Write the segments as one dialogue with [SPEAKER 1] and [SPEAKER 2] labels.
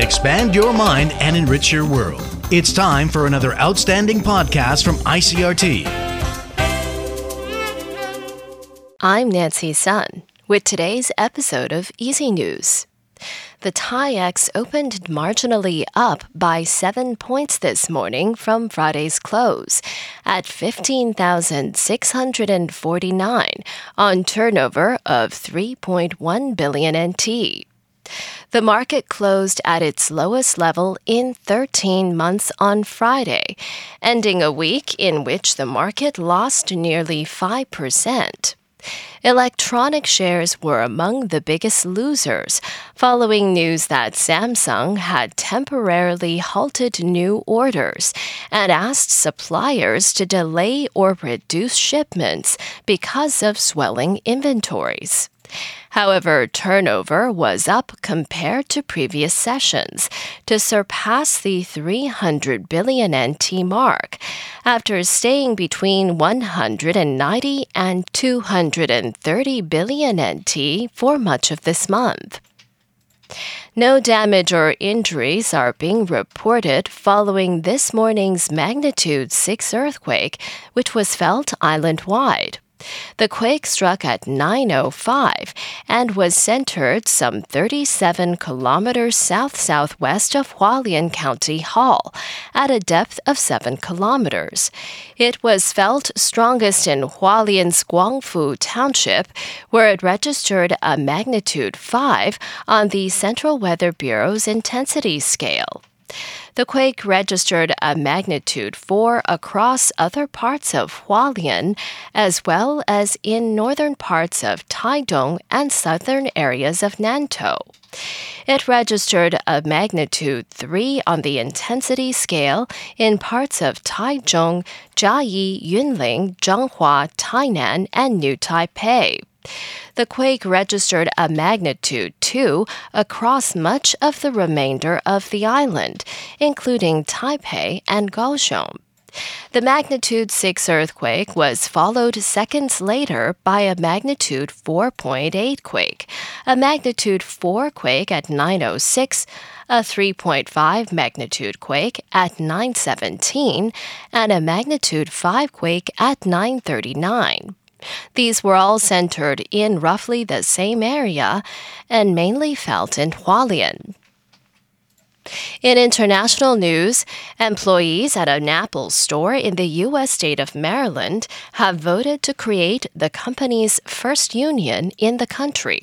[SPEAKER 1] Expand your mind and enrich your world. It's time for another outstanding podcast from ICRT.
[SPEAKER 2] I'm Nancy Sun with today's episode of Easy News. The TAIEX opened marginally up by seven points this morning from Friday's close at 15,649 on turnover of 3.1 billion NT. The market closed at its lowest level in 13 months on Friday, ending a week in which the market lost nearly 5%. Electronic shares were among the biggest losers, following news that Samsung had temporarily halted new orders and asked suppliers to delay or reduce shipments because of swelling inventories. However, turnover was up compared to previous sessions to surpass the 300 billion NT mark after staying between 190 and 230 billion NT for much of this month. No damage or injuries are being reported following this morning's magnitude 6 earthquake, which was felt island wide. The quake struck at 9:05 and was centered some 37 kilometers south-southwest of Hualien County Hall at a depth of 7 kilometers. It was felt strongest in Hualien's Guangfu Township, where it registered a magnitude 5 on the Central Weather Bureau's intensity scale. The quake registered a magnitude 4 across other parts of Hualien, as well as in northern parts of Taidong and southern areas of Nantou. It registered a magnitude 3 on the intensity scale in parts of Taichung, Jiayi, Yunlin, Zhanghua, Tainan, and New Taipei. The quake registered a magnitude 2 across much of the remainder of the island, including Taipei and Kaohsiung. The magnitude 6 earthquake was followed seconds later by a magnitude 4.8 quake, a magnitude 4 quake at 906, a 3.5 magnitude quake at 917, and a magnitude 5 quake at 939. These were all centered in roughly the same area and mainly felt in Hualien. In international news, employees at an Apple store in the U.S. state of Maryland have voted to create the company's first union in the country.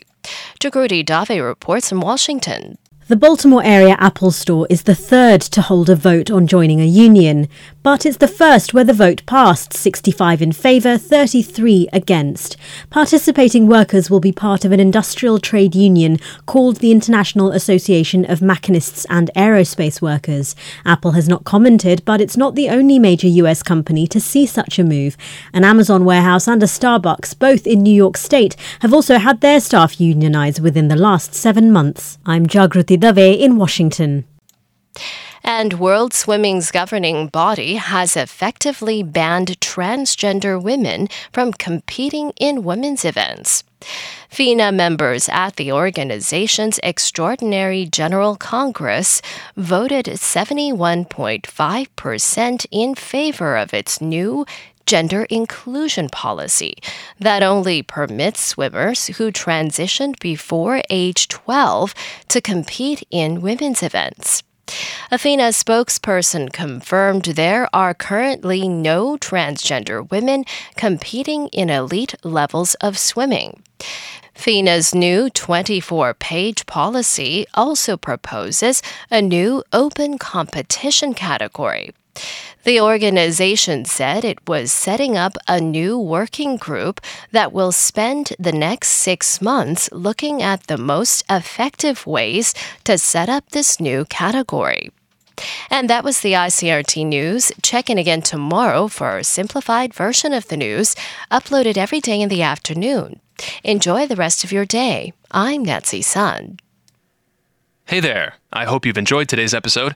[SPEAKER 2] Jagruti Dave reports from Washington.
[SPEAKER 3] The Baltimore area Apple Store is the third to hold a vote on joining a union, but it's the first where the vote passed 65 in favour, 33 against. Participating workers will be part of an industrial trade union called the International Association of Machinists and Aerospace Workers. Apple has not commented, but it's not the only major US company to see such a move. An Amazon warehouse and a Starbucks, both in New York State, have also had their staff unionised within the last seven months. I'm Jagruti Dave in Washington.
[SPEAKER 2] And World Swimming's governing body has effectively banned transgender women from competing in women's events. FINA members at the organization's Extraordinary General Congress voted 71.5% in favor of its new gender inclusion policy that only permits swimmers who transitioned before age 12 to compete in women's events. A FINA spokesperson confirmed there are currently no transgender women competing in elite levels of swimming. FINA's new 24 page policy also proposes a new open competition category. The organization said it was setting up a new working group that will spend the next six months looking at the most effective ways to set up this new category. And that was the ICRT news. Check in again tomorrow for a simplified version of the news, uploaded every day in the afternoon. Enjoy the rest of your day. I'm Nancy Sun.
[SPEAKER 4] Hey there. I hope you've enjoyed today's episode.